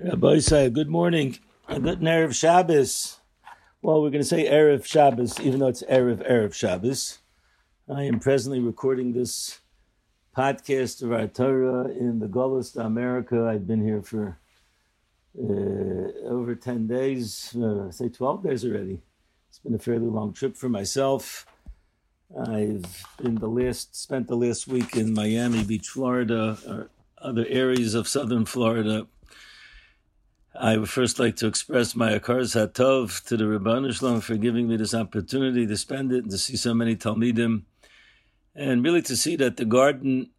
Rabbi say good morning, a good Erev Shabbos. Well, we're going to say Erev Shabbos, even though it's Erev Erev Shabbos. I am presently recording this podcast of our Torah in the to America. I've been here for uh, over 10 days, uh, say 12 days already. It's been a fairly long trip for myself. I've been the last, spent the last week in Miami Beach, Florida, or other areas of southern Florida I would first like to express my Akaras Hatov to the Rebbeinu Shalom for giving me this opportunity to spend it and to see so many Talmidim, and really to see that the garden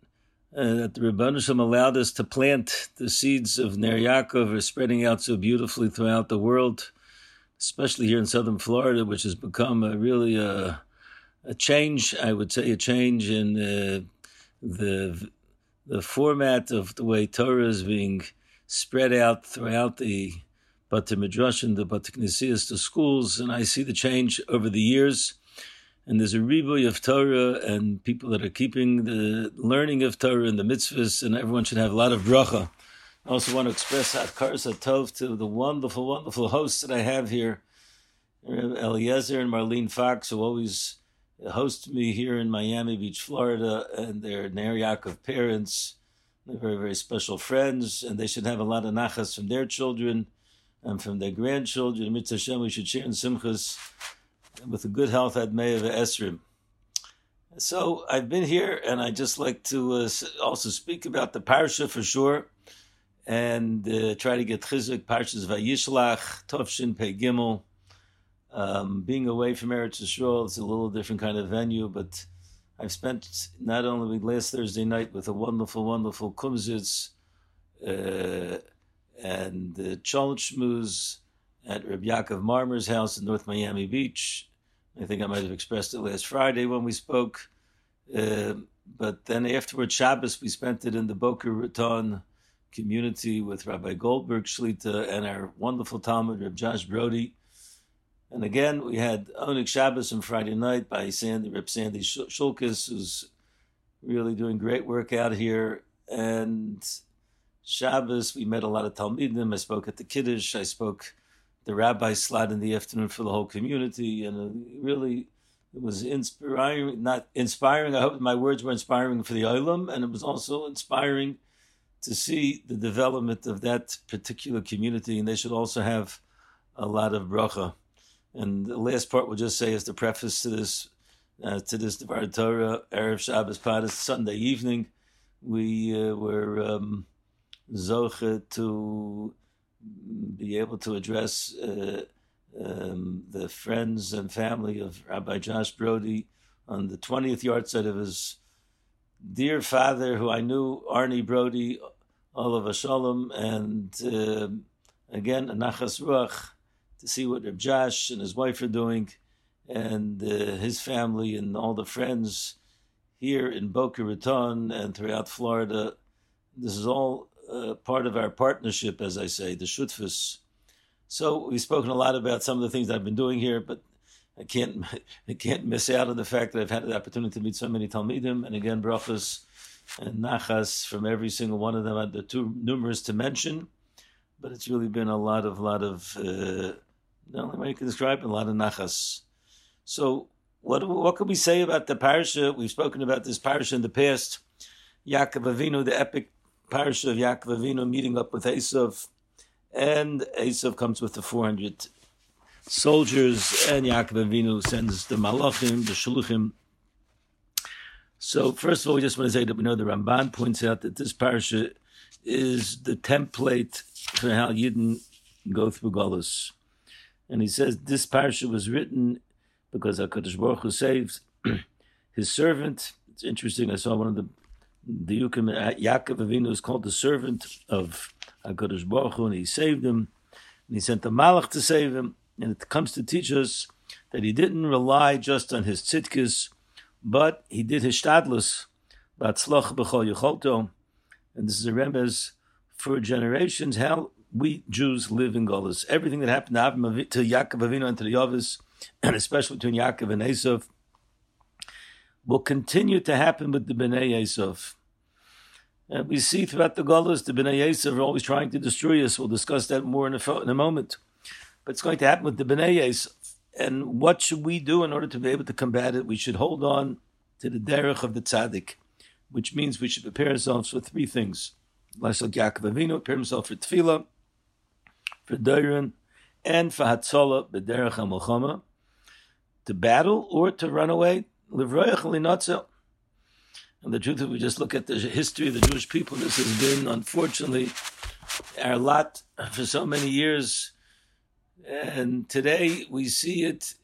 uh, that the Rebbeinu Shalom allowed us to plant the seeds of Ner Yaakov are spreading out so beautifully throughout the world, especially here in southern Florida, which has become a, really a, a change, I would say, a change in uh, the the format of the way Torah is being spread out throughout the Midrash and the Knesiyas, the schools, and I see the change over the years. And there's a ribuy of Torah and people that are keeping the learning of Torah and the mitzvahs, and everyone should have a lot of bracha. I also want to express Hakar Tov to the wonderful, wonderful hosts that I have here, Eliezer and Marlene Fox, who always host me here in Miami Beach, Florida, and their Ner Yaakov parents, they're very, very special friends, and they should have a lot of nachas from their children and from their grandchildren. Mitzvah Hashem, we should share in simchas with a good health at Me'ev Esrim. So I've been here, and I just like to uh, also speak about the parsha for sure, and uh, try to get chizuk parshas Vayishlach Tovshin Pei Gimel. Um, being away from Eretz Yisrael, it's a little different kind of venue, but I've spent not only last Thursday night with a wonderful, wonderful kumzitz uh, and uh, Cholchmuz at Reb Yaakov Marmer's house in North Miami Beach. I think I might have expressed it last Friday when we spoke. Uh, but then afterwards, Shabbos, we spent it in the Boca Raton community with Rabbi Goldberg Shlita and our wonderful Talmud, Reb Josh Brody. And again, we had Oneg Shabbos on Friday night by Sandy, Rip Sandy Shulkis, who's really doing great work out here. And Shabbos, we met a lot of Talmidim. I spoke at the Kiddush. I spoke the rabbi slot in the afternoon for the whole community. And really, it was inspiring, not inspiring. I hope my words were inspiring for the Olam. And it was also inspiring to see the development of that particular community. And they should also have a lot of bracha. And the last part we'll just say is the preface to this uh, to this Devar Torah Erev Shabbos Padas Sunday evening. We uh, were um, zoche to be able to address uh, um, the friends and family of Rabbi Josh Brody on the 20th yahrzeit of his dear father, who I knew, Arnie Brody, Olav Shalom, and uh, again, Nachas Ruach to see what Reb Josh and his wife are doing, and uh, his family and all the friends here in Boca Raton and throughout Florida. This is all uh, part of our partnership, as I say, the Shutfus. So we've spoken a lot about some of the things I've been doing here, but I can't I can't miss out on the fact that I've had the opportunity to meet so many Talmidim, and again brachas and nachas from every single one of them. They're too numerous to mention, but it's really been a lot of lot of uh, the only way you can describe it, a lot of nachas. So, what what can we say about the parsha? We've spoken about this parsha in the past. Yaakov Avinu, the epic parsha of Yaakov Avinu meeting up with Esav, and Esav comes with the 400 soldiers, and Yaakov Avinu sends the malachim, the shluchim. So, first of all, we just want to say that we know the Ramban points out that this parsha is the template for how Yidden go through Golas. And he says this parsha was written because Hakadosh Baruch Hu saved his servant. It's interesting. I saw one of the the Yukim uh, Yaakov Avinu is called the servant of Hakadosh Baruch Hu, and he saved him. And he sent the Malach to save him. And it comes to teach us that he didn't rely just on his tzidkis, but he did his shtadlus, batzlach b'chol. And this is a remez for generations how we Jews live in Golis. Everything that happened to, Yaakov Avinu and to the Yavis, and especially between Yaakov and Esav, will continue to happen with the Bnei Esav. And we see throughout the Golas, the Bnei Yisrael are always trying to destroy us. We'll discuss that more in a, in a moment. But it's going to happen with the Bnei Yisrael. And what should we do in order to be able to combat it? We should hold on to the derech of the tzaddik, which means we should prepare ourselves for three things. Like Yaakov Avinu, prepare himself for tefillah, for and for hatzola, b'derech ha to battle or to run away. Livroyach and the truth is, we just look at the history of the Jewish people. This has been, unfortunately, our lot for so many years. And today we see it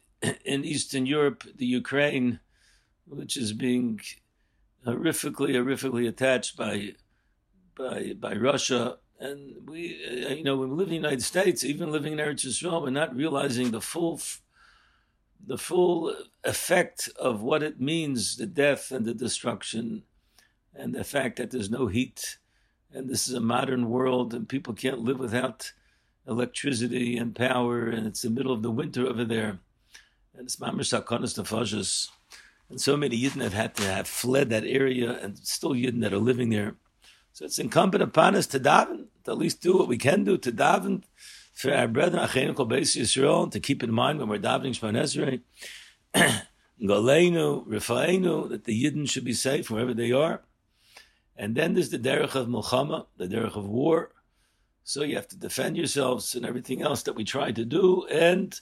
in Eastern Europe, the Ukraine, which is being horrifically, horrifically attached by by by Russia. And we, uh, you know, when we live in the United States, even living in Eretz Yisrael, we're not realizing the full the full effect of what it means the death and the destruction and the fact that there's no heat and this is a modern world and people can't live without electricity and power and it's the middle of the winter over there and it's sakonis and so many yidden have had to have fled that area and still yidden that are living there so it's incumbent upon us to daven to at least do what we can do to daven for our brethren, Acheinu Kol Beis Yisrael, to keep in mind when we're davening Shemon Esrei, Goleinu, Rifainu, that the Yidden should be safe wherever they are. And then there's the derech of Milchama, the derech of war. So you have to defend yourselves and everything else that we try to do. And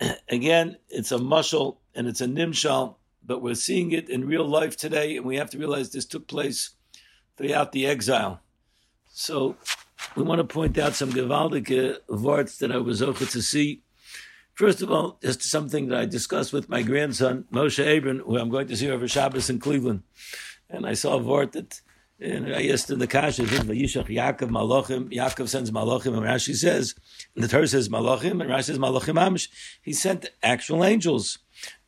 again, it's a mushal and it's a nimshal, but we're seeing it in real life today, and we have to realize this took place throughout the exile. So we want to point out some gewaldige words that I was over to see. First of all, just something that I discussed with my grandson, Moshe Abram, who I'm going to see over Shabbos in Cleveland. And I saw a word that and I asked in the Kasha, Vayishach Yaakov Malachim, Yaakov sends Malachim, and Rashi says, and the Torah says Malachim, and Rashi says Malachim Amish. He sent actual angels.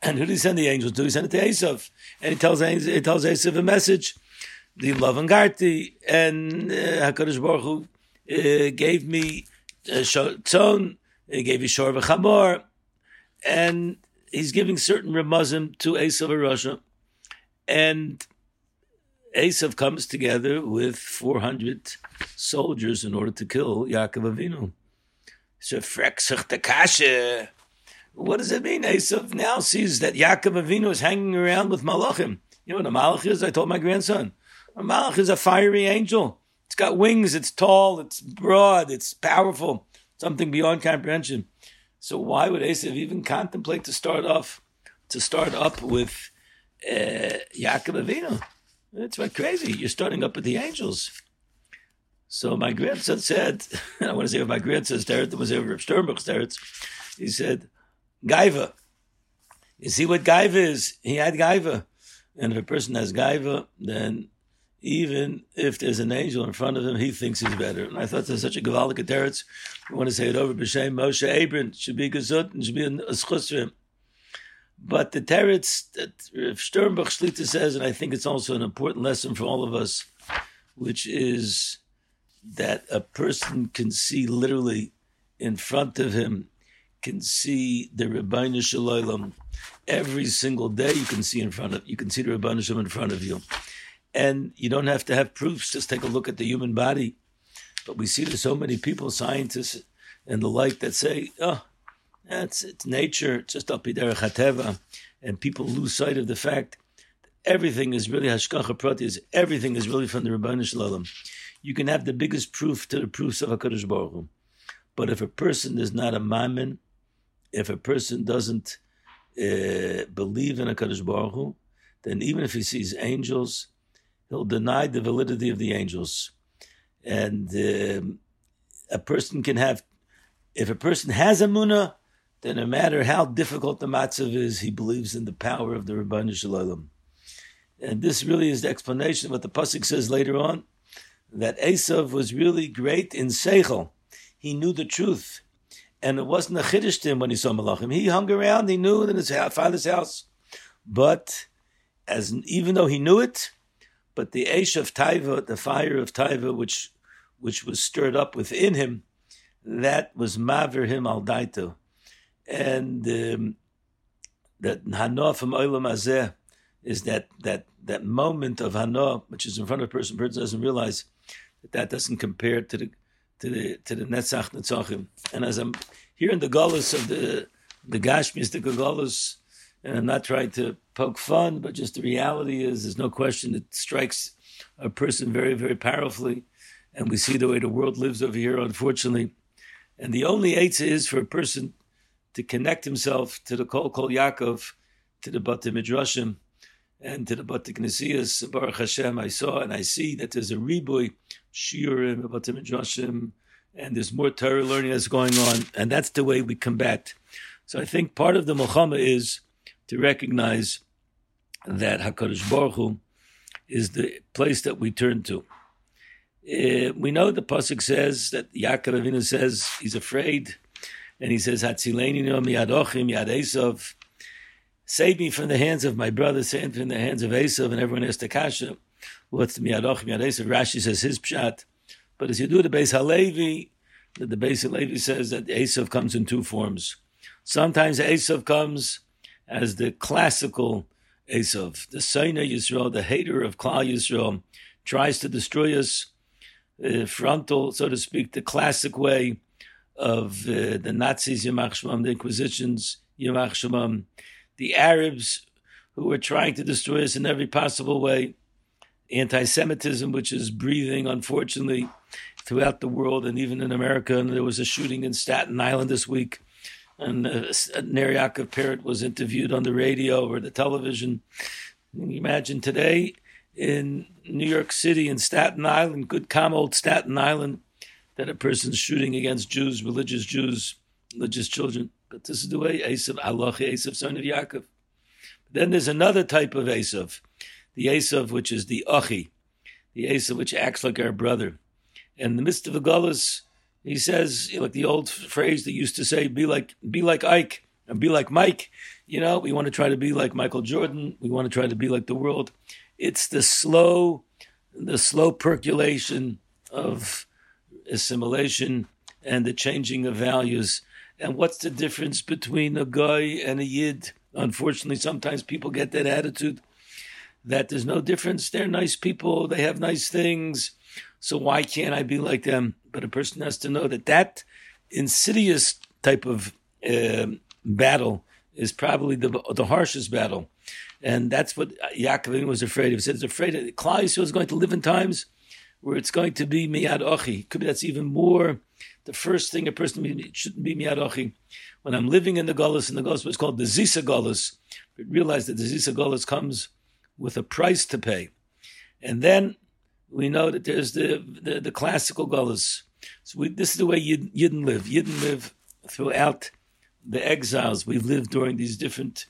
And who did he send the angels to? He sent it to Esav. And he tells, he tells Esav a message. The love and Garti, and uh, HaKadosh Baruch Hu uh, gave me a tzon, gave me shor v'chamor, and he's giving certain remuzim to Esav of Russia, and Esav comes together with 400 soldiers in order to kill Yaakov Avinu. So What does it mean? Esav now sees that Yaakov Avinu is hanging around with Malachim. You know what a Malach is? I told my grandson. A Malach is a fiery angel. It's got wings, it's tall, it's broad, it's powerful, something beyond comprehension. So why would Esav even contemplate to start off to start up with uh, Yaakov Avinu? It's like crazy. You're starting up with the angels. So my grandson said, I want to say what my grandson said, was over Sternbuch's teretz. He said, Gaiva. You see what Gaiva is? He had Gaiva. And if a person has Gaiva, then even if there's an angel in front of him, he thinks he's better. And I thought there's such a Gavaldik teretz. I want to say it over b'shem Moshe Abram should be gazut and should be a for him. But the teretz that Sternbuch Shlita says, and I think it's also an important lesson for all of us, which is that a person can see literally in front of him, can see the Rabbeinu Shalom every single day. You can see in front of you can see the Rabbeinu Shalom in front of you and you don't have to have proofs. Just take a look at the human body. But we see there's so many people, scientists and the like, that say, "Oh, that's it's nature, it's just apiderech hateva," and people lose sight of the fact that everything is really hashkacha pratis. Everything is really from the Rabbanu Shalom. You can have the biggest proof to the proofs of Hakadosh Baruch Hu. but if a person is not a mammon, if a person doesn't uh, believe in Hakadosh Baruch Hu, then even if he sees angels he'll deny the validity of the angels. And um, a person can have, if a person has a munah, then no matter how difficult the matzav is, he believes in the power of the Rabbanu Shalom. And this really is the explanation of what the pasuk says later on, that Esav was really great in seichel. He knew the truth, and it wasn't a chiddush to him when he saw malachim. He hung around. He knew in his father's house, but as even though he knew it, but the Aish of Taiva, the fire of Taiva, which which was stirred up within him, that was Mavir him al Daito. And um, that Hanoah from Olam Azeh, is that that that moment of hana, which is in front of a person, person doesn't realize that that doesn't compare to the to the to the netzach netzachim. And as I'm here in the galus of the the gashmis, the galus, and I'm not trying to poke fun, but just the reality is, there's no question it strikes a person very very powerfully, and we see the way the world lives over here, unfortunately. And the only eitzah is for a person to connect himself to the Kol Kol Yaakov, to the Bate Midrashim, and to the Bate Knesiyas. Baruch Hashem, I saw and I see that there's a riboy shiurim, Bate Midrashim, and there's more Torah learning that's going on, and that's the way we combat. So I think part of the Muhammad is to recognize that Hakadosh Baruch Hu is the place that we turn to. Uh, we know the pasuk says that Yaakov Avinu says he's afraid, and he says Hatzileni yad Esav. Save me from the hands of my brother, save me from the hands of Esav, and everyone has to kasha. What's the miyadochim yad Esav? Rashi says his pshat, but as you do the Beis Halevi, the, Beis Halevi says that Esav comes in two forms. Sometimes Esav comes as the classical Esav, the Saina Yisrael, the hater of Klal Yisrael, tries to destroy us uh, frontal, so to speak, the classic way of uh, the Nazis, Yamach Shemam, the Inquisitions, Yamach Shemam, the Arabs who were trying to destroy us in every possible way, anti Semitism, which is breathing, unfortunately, throughout the world and even in America. And there was a shooting in Staten Island this week. And uh, Ner Yaakov Parrott was interviewed on the radio or the television. Imagine today in New York City in Staten Island, good calm old Staten Island, that a person's shooting against Jews, religious Jews, religious children. But this is the way Esav, Allah, Esav, son of Yaakov. Then there's another type of Esav, the Esav which is the Achi, the Esav which acts like our brother. And the midst of the Gullus, he says, like the old phrase that used to say, be like, be like Ike and be like Mike. You know, we want to try to be like Michael Jordan. We want to try to be like the world. It's the slow, the slow percolation of assimilation and the changing of values. And what's the difference between a guy and a yid? Unfortunately, sometimes people get that attitude that there's no difference. They're nice people. They have nice things. So why can't I be like them? But a person has to know that that insidious type of uh, battle is probably the the harshest battle and that's what Yaakov was afraid of. He said he's afraid that Klal Yisrael is going to live in times where it's going to be miyad ochi. Could be that's even more the first thing a person shouldn't be miyad ochi. When I'm living in the Gullus, and the Gullus was called the Zisa but realize that the Zisa Gullus comes with a price to pay. And then we know that there's the the, the classical Gullus. So we, this is the way Yidden, Yidden live. Yidden live throughout the exiles. We've lived during these different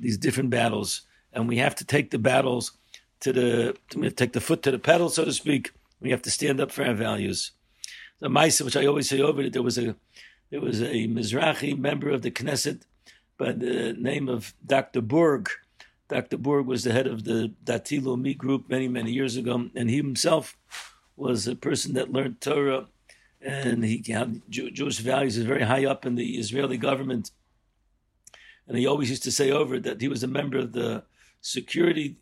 these different battles and we have to take the battles to the we to take the foot to the pedal, so to speak. We have to stand up for our values. The Maisa, which I always say over it, there was a there was a Mizrahi member of the Knesset by the name of Dr. Burg. Dr. Burg was the head of the Dati Leumi group many, many years ago, and he himself was a person that learned Torah and he had Jewish values is very high up in the Israeli government. And he always used to say over that he was a member of the security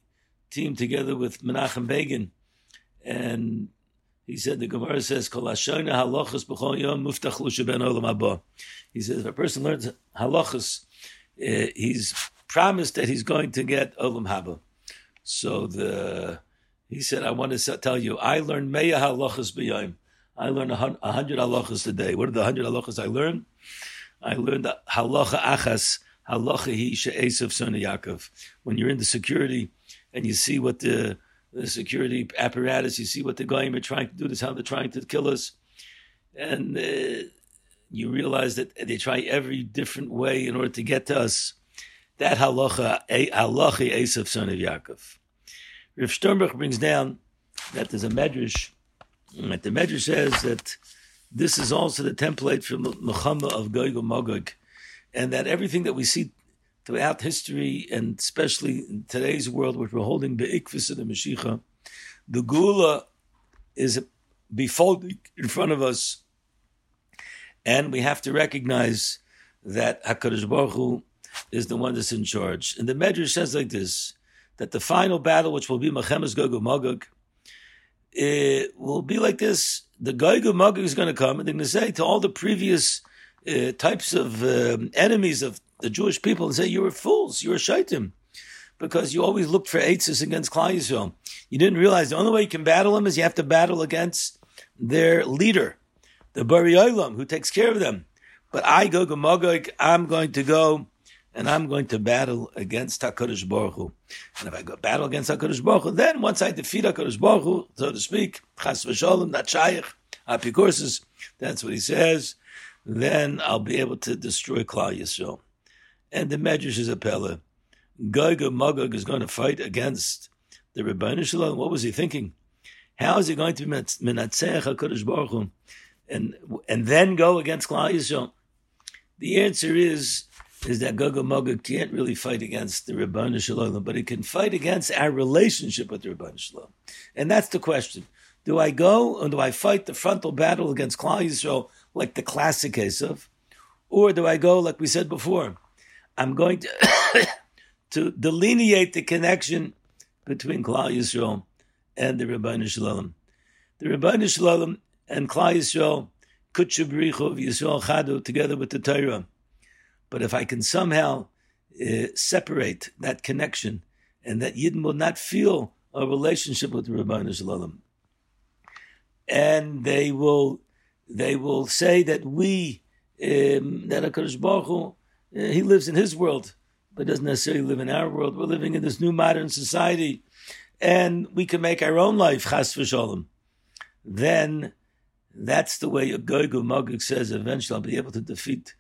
team together with Menachem Begin, and he said the Gemara says Kol halachas yom ben olam. He says if a person learns halachas, uh, he's promised that he's going to get olam haba. So the he said, I want to tell you, I learned meya halachas b'yom. I learned a hundred halachas a day. What are the hundred halachas I learned? I learned halacha achas halacha hi she'esav son of Yaakov. When you're in the security and you see what the, the security apparatus, you see what the goyim are trying to do, this how they're trying to kill us, and uh, you realize that they try every different way in order to get to us. That halacha, halacha Esav son of Yaakov. Rav Sternbuch brings down that there's a medrash, that the medrash says that this is also the template for the Muhammad of Gog Magog and that everything that we see throughout history, and especially in today's world, which we're holding Be'ikvis of the Mashiach, the Gula is befolding in front of us, and we have to recognize that Hakadosh Baruch Hu is the one that's in charge. And the Medrash says like this: that the final battle, which will be Machemes Gog Magog, it will be like this. The Gog Magog is going to come, and they're going to say to all the previous uh, types of um, enemies of the Jewish people, and say, "You were fools. You were shaitim." Because you always looked for eitzes against Klal Yisrael. You didn't realize the only way you can battle them is you have to battle against their leader, the Bari Olam, who takes care of them. But I, Gog Magog, I'm going to go and I'm going to battle against HaKadosh Baruch Hu. And if I go battle against HaKadosh Baruch Hu, then once I defeat HaKadosh Baruch Hu, so to speak, Chas v'sholem, not Shaykh, Apikoursis, that's what he says, then I'll be able to destroy Klal Yisrael. And the Medrash is a Pella. Gog Magog is going to fight against the Rebbeinu Shalom. What was he thinking? How is he going to be Menatzeach HaKadosh Baruch Hu? And, and then go against Klal Yisrael? The answer is is that Gog and Magog can't really fight against the Rebbeinu Shalom, but it can fight against our relationship with the Rebbeinu Shalom. And that's the question. Do I go or do I fight the frontal battle against Klal Yisrael like the classic case of? Or do I go, like we said before, I'm going to, to delineate the connection between Klal Yisrael and the Rebbeinu Shalom. The Rebbeinu Shalom and Klal Yisrael, Kutcha B'richu Yisrael Chadu, together with the Torah. But if I can somehow uh, separate that connection and that Yidden will not feel a relationship with the Rabbi Shalom, and they will they will say that we um, that Hakadosh Baruch Hu, uh, he lives in his world, but doesn't necessarily live in our world. We're living in this new modern society, and we can make our own life chas v'shalom. Then that's the way a Gog Magog says. Eventually, I'll be able to defeat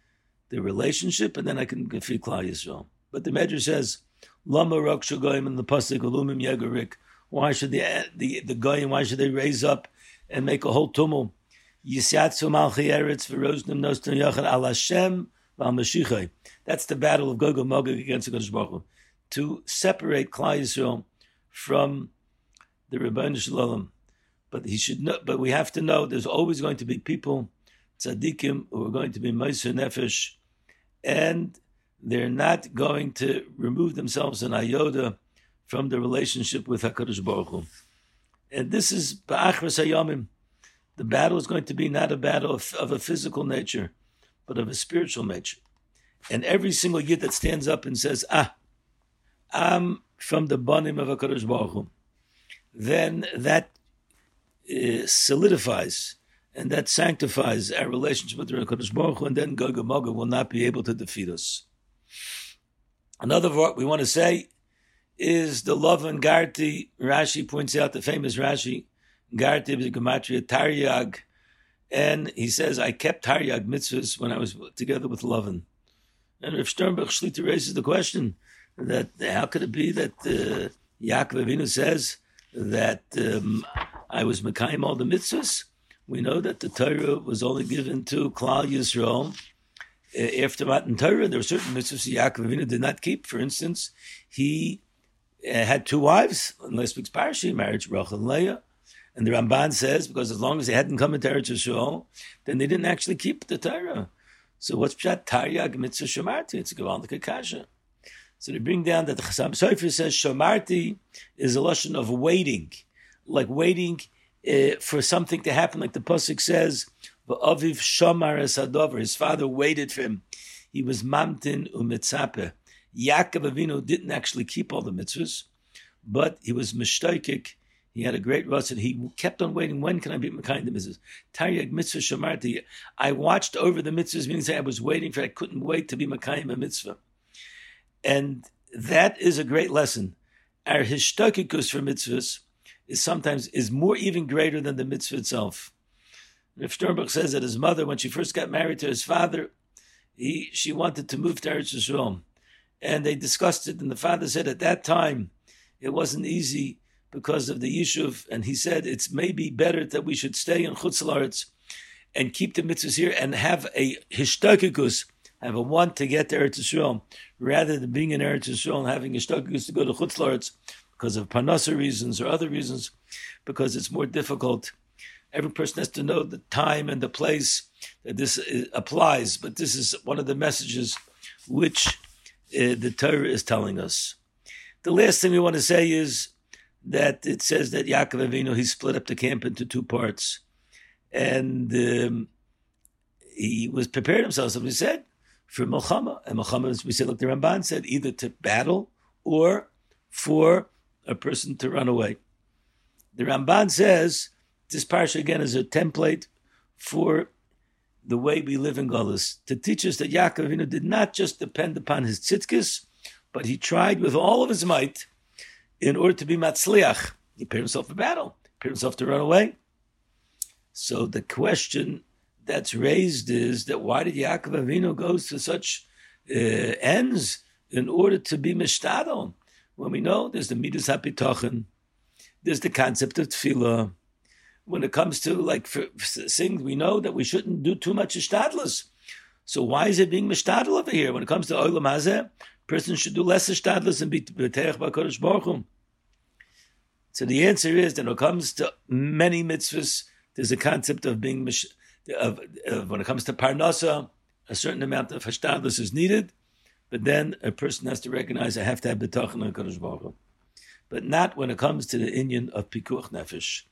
the relationship, and then I can defeat Klal Yisrael. But the Medrash says, "Lama rak shagoyim in the pasuk alumim yegarik." Why should the the the goyim? Why should they raise up and make a whole tumult? Yisyatzu malchi eretz v'roznim noston yachad al Hashem v'al That's the battle of Gog and Magog against the Kodesh Baruch Hu. to separate Klal Yisrael from the Rebbeinu Shalom. But he should know. But we have to know there's always going to be people tzaddikim who are going to be meiser nefesh and they're not going to remove themselves an iota from the relationship with Hakadosh Baruch Hu. And this is ba'achras hayamim. The battle is going to be not a battle of, of, a physical nature, but of a spiritual nature. And every single yid that stands up and says, "Ah, I'm from the banim of Hakadosh Baruch Hu," then that uh, solidifies and that sanctifies our relationship with the Hakadosh Baruch and then Gog and Magog will not be able to defeat us. Another word we want to say is the love and Garti. Rashi points out the famous Rashi, Garti is gematria Taryag, and he says, "I kept Taryag mitzvahs when I was together with Lovin." And Rav Sternbuch Shlita raises the question that how could it be that uh, Yaakov Avinu says that um, I was Mekayim all the mitzvahs? We know that the Torah was only given to Klal Yisrael. After Matan Torah, there were certain mitzvahs Yaakov Avinu did not keep. For instance, he uh, had two wives in last week's parasha, marriage Rachel and Leah. And the Ramban says, because as long as they hadn't come into Eretz Yisrael, then they didn't actually keep the Torah. So what's Pshat Taryag Mitzvah Shomarti? It's a Gavaldik Kasha. So they bring down that the Chassam Sofer says Shomarti is a lesson of waiting, like waiting uh, for something to happen, like the pasuk says, "Aviv shamar esadover." His father waited for him. He was mamtin umitzape. Yaakov Avinu didn't actually keep all the mitzvahs, but he was mishtaikik. He had a great rush, and he kept on waiting. When can I be Mekayim the mitzvahs? Taryag mitzvah shamarti. I watched over the mitzvahs, meaning I was waiting for. I couldn't wait to be Mekayim a mitzvah, and that is a great lesson. Our hishtakikus for mitzvahs is sometimes is more even greater than the mitzvah itself. Rav Sternbuch says that his mother, when she first got married to his father, he she wanted to move to Eretz Yisrael, and they discussed it. And the father said at that time it wasn't easy because of the yishuv, and he said it's maybe better that we should stay in Chutz and keep the mitzvahs here and have a hishtakikus, have a want to get to Eretz Yisrael, rather than being in Eretz Yisrael and having hishtakikus to go to Chutz because of parnasa reasons or other reasons, because it's more difficult. Every person has to know the time and the place that this applies, but this is one of the messages which uh, the Torah is telling us. The last thing we want to say is that it says that Yaakov Avinu he split up the camp into two parts, and um, he was prepared himself. As we said for Milchama, and Milchama, as we said, like the Ramban said, either to battle or for a person to run away. The Ramban says this parsha again is a template for the way we live in Golis to teach us that Yaakov Avinu did not just depend upon his tzidkis, but he tried with all of his might in order to be matzliach. He prepared himself for battle, prepared himself to run away. So the question that's raised is that why did Yaakov Avinu go to such uh, ends in order to be mishtadel? When we know there's the midas hapitochen, there's the concept of tefillah. When it comes to like things, we know that we shouldn't do too much ishtadlus. So why is it being mishtadel over here? When it comes to oilam hazeh, person should do less ishtadlus and be beteich b'kodesh baruch Hu. So the answer is that when it comes to many mitzvahs, there's a concept of being of, of when it comes to parnasa, a certain amount of hashtadlus is needed, but then a person has to recognize I have to have betachon on Baruch. But not when it comes to the Indian of pikuach nefesh.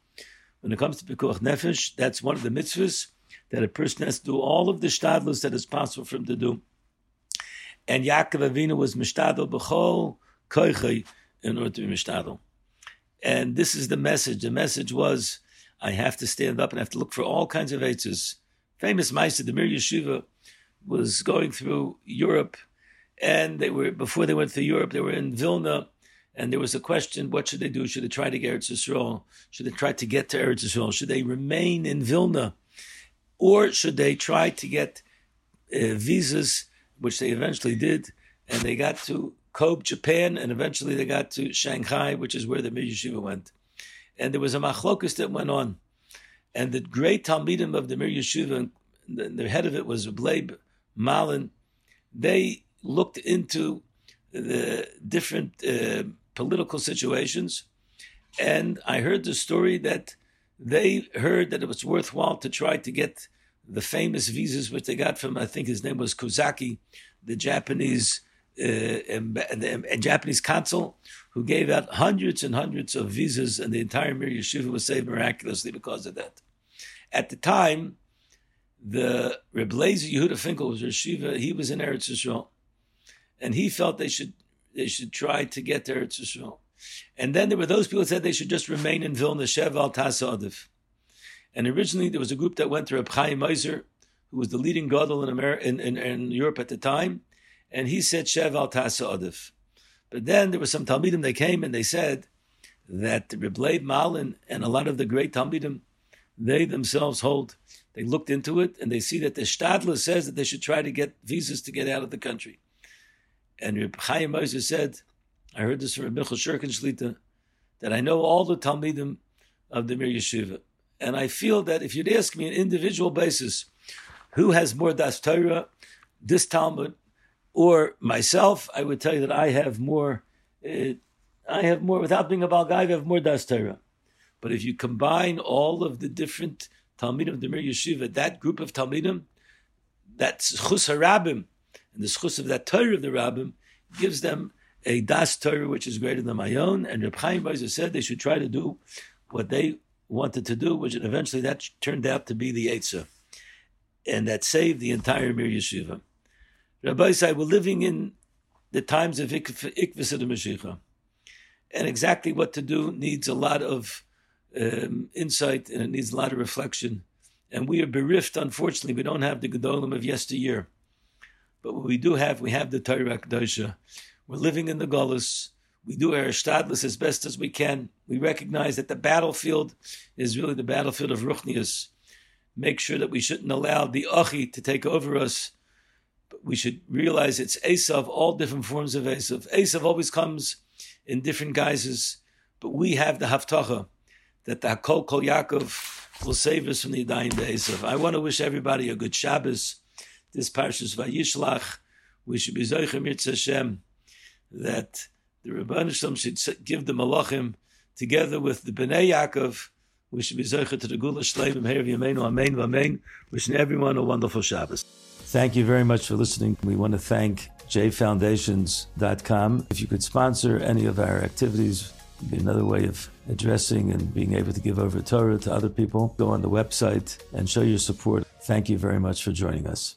When it comes to pikuach nefesh, that's one of the mitzvahs that a person has to do all of the shtadlus that is possible for him to do. And Yaakov Avinu was mishtadel b'chol koichai in order to be mishtadel. And this is the message. The message was I have to stand up and I have to look for all kinds of answers. Famous Meister, the Mir Yeshiva, was going through Europe, and they were before they went to Europe, they were in Vilna, and there was a question: What should they do? Should they try to get Eretz Yisrael? Should they try to get to Eretz Yisrael? Should they remain in Vilna, or should they try to get uh, visas, which they eventually did, and they got to Kobe, Japan, and eventually they got to Shanghai, which is where the Mir went and there was a machlokus that went on. And the great Talmidim of the Mir Yeshiva, the, the head of it was Bleib Malin, they looked into the different uh, political situations. And I heard the story that they heard that it was worthwhile to try to get the famous visas which they got from, I think his name was Kozaki, the Japanese uh, a Japanese consul who gave out hundreds and hundreds of visas, and the entire Mir Yeshiva was saved miraculously because of that. At the time, the Reb Lezer Yehuda Finkel was Yeshiva. He was in Eretz Yisrael, and he felt they should they should try to get there to Eretz Yisrael. And then there were those people who said they should just remain in Vilna, Shev al Tasadiv. And originally there was a group that went to Reb Chaim Ozer, who was the leading gadol in, America, in, in, in Europe at the time, and he said Shev al Tasa But then there were some Talmidim, they came and they said that Reb Leib Malin and a lot of the great Talmidim, they themselves hold, they looked into it and they see that the Stadler says that they should try to get visas to get out of the country. And Reb Chaim Ozer said, I heard this from Michal Shurkin Shlita, that I know all the Talmidim of the Mir Yeshiva. And I feel that if you'd ask me on an individual basis, who has more Das Torah, this Talmud or myself, I would tell you that I have more. Uh, I have more without being a Balgai, I have more Das Torah. But if you combine all of the different Talmidim of the Mir Yeshiva, that group of Talmidim, that's Chus HaRabim, and the Chus of that Torah of the Rabbim, gives them a Das Torah which is greater than my own. And Reb Chaim Ozer said they should try to do what they wanted to do, which eventually that turned out to be the Eitzah. And that saved the entire Mir Yeshiva. Rabbi said, we're living in the times of Ikvis of the Mashiach. And exactly what to do needs a lot of um, insight and it needs a lot of reflection. And we are bereft, unfortunately, we don't have the Gedolim of yesteryear. But what we do have, we have the Torah Kedosha. We're living in the Gullus. We do our Shtadlis as best as we can. We recognize that the battlefield is really the battlefield of Ruchnius. Make sure that we shouldn't allow the Achi to take over us But we should realize it's Esav, all different forms of Esav. Esav always comes in different guises, but we have the Haftacha that the Hakol Kol Yaakov will save us from the dying days of. I want to wish everybody a good Shabbos. This Parshas Vayishlach, we should be Zoichem Yitzhak Hashem, that the Rabban Shalom should give the Malachim together with the Bnei Yaakov. We should be Zoichet to the Gula Shleim, Meir Yameinu, Amen, Amen. Wishing everyone a wonderful Shabbos. Thank you very much for listening. We want to thank jfoundations.com. If you could sponsor any of our activities, be another way of addressing and being able to give over Torah to other people. Go on the website and show your support. Thank you very much for joining us.